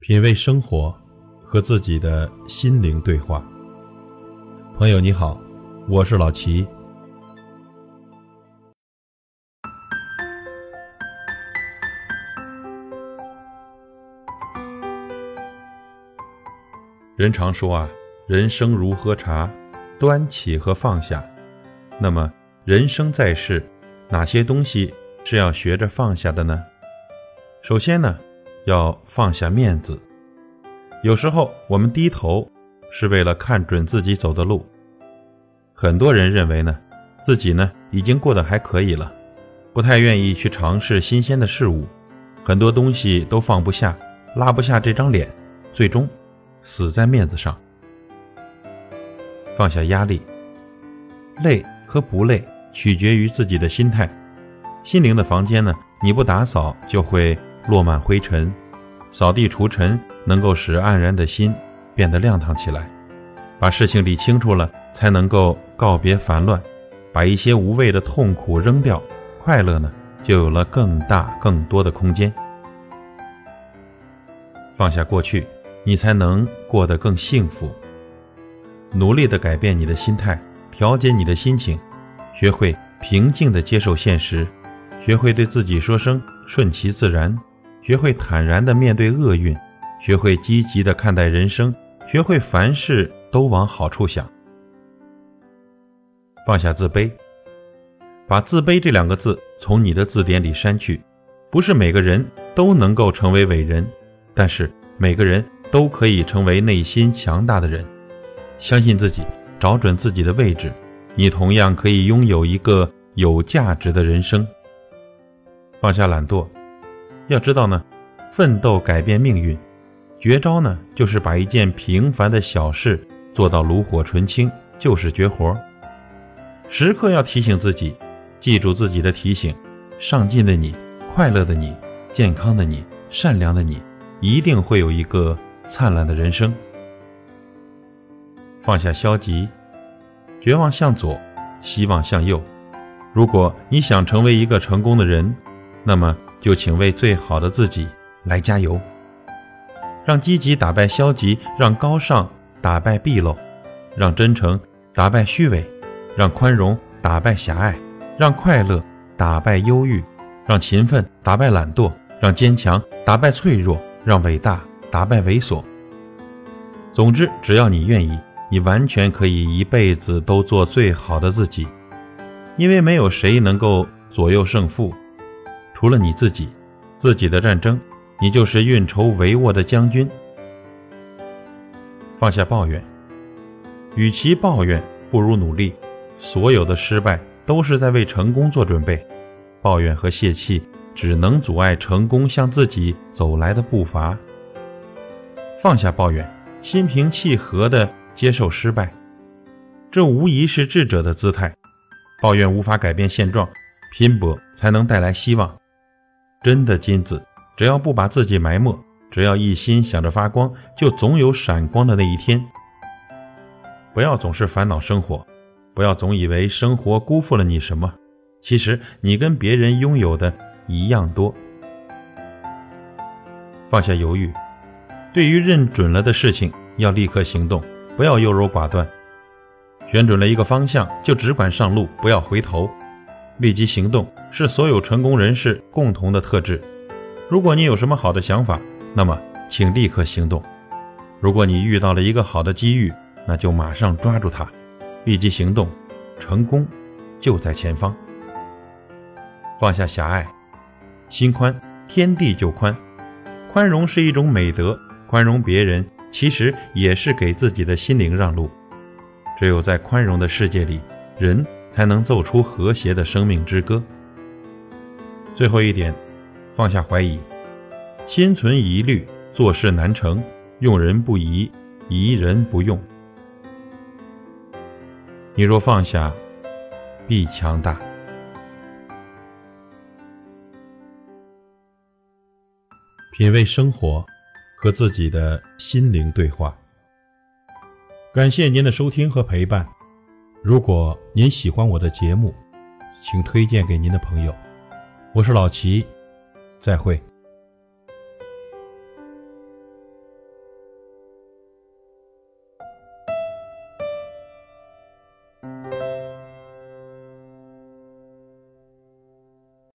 品味生活，和自己的心灵对话。朋友你好，我是老齐。人常说啊，人生如喝茶，端起和放下。那么，人生在世，哪些东西是要学着放下的呢？首先呢，要放下面子。有时候我们低头是为了看准自己走的路。很多人认为呢，自己呢已经过得还可以了，不太愿意去尝试新鲜的事物，很多东西都放不下，拉不下这张脸，最终。死在面子上，放下压力，累和不累取决于自己的心态。心灵的房间呢，你不打扫就会落满灰尘，扫地除尘能够使黯然的心变得亮堂起来。把事情理清楚了，才能够告别烦乱，把一些无谓的痛苦扔掉，快乐呢就有了更大更多的空间。放下过去。你才能过得更幸福。努力的改变你的心态，调节你的心情，学会平静的接受现实，学会对自己说声顺其自然，学会坦然的面对厄运，学会积极的看待人生，学会凡事都往好处想。放下自卑，把自卑这两个字从你的字典里删去。不是每个人都能够成为伟人，但是每个人。都可以成为内心强大的人，相信自己，找准自己的位置，你同样可以拥有一个有价值的人生。放下懒惰，要知道呢，奋斗改变命运，绝招呢就是把一件平凡的小事做到炉火纯青，就是绝活。时刻要提醒自己，记住自己的提醒：上进的你，快乐的你，健康的你，善良的你，一定会有一个。灿烂的人生，放下消极，绝望向左，希望向右。如果你想成为一个成功的人，那么就请为最好的自己来加油。让积极打败消极，让高尚打败鄙陋，让真诚打败虚伪，让宽容打败狭隘，让快乐打败忧郁，让勤奋打败懒惰，让坚强打败脆弱，让伟大。打败猥琐。总之，只要你愿意，你完全可以一辈子都做最好的自己，因为没有谁能够左右胜负，除了你自己。自己的战争，你就是运筹帷幄的将军。放下抱怨，与其抱怨，不如努力。所有的失败都是在为成功做准备，抱怨和泄气只能阻碍成功向自己走来的步伐。放下抱怨，心平气和地接受失败，这无疑是智者的姿态。抱怨无法改变现状，拼搏才能带来希望。真的金子，只要不把自己埋没，只要一心想着发光，就总有闪光的那一天。不要总是烦恼生活，不要总以为生活辜负了你什么，其实你跟别人拥有的一样多。放下犹豫。对于认准了的事情，要立刻行动，不要优柔寡断。选准了一个方向，就只管上路，不要回头。立即行动是所有成功人士共同的特质。如果你有什么好的想法，那么请立刻行动；如果你遇到了一个好的机遇，那就马上抓住它，立即行动，成功就在前方。放下狭隘，心宽，天地就宽。宽容是一种美德。宽容别人，其实也是给自己的心灵让路。只有在宽容的世界里，人才能奏出和谐的生命之歌。最后一点，放下怀疑，心存疑虑，做事难成；用人不疑，疑人不用。你若放下，必强大。品味生活。和自己的心灵对话。感谢您的收听和陪伴。如果您喜欢我的节目，请推荐给您的朋友。我是老齐，再会。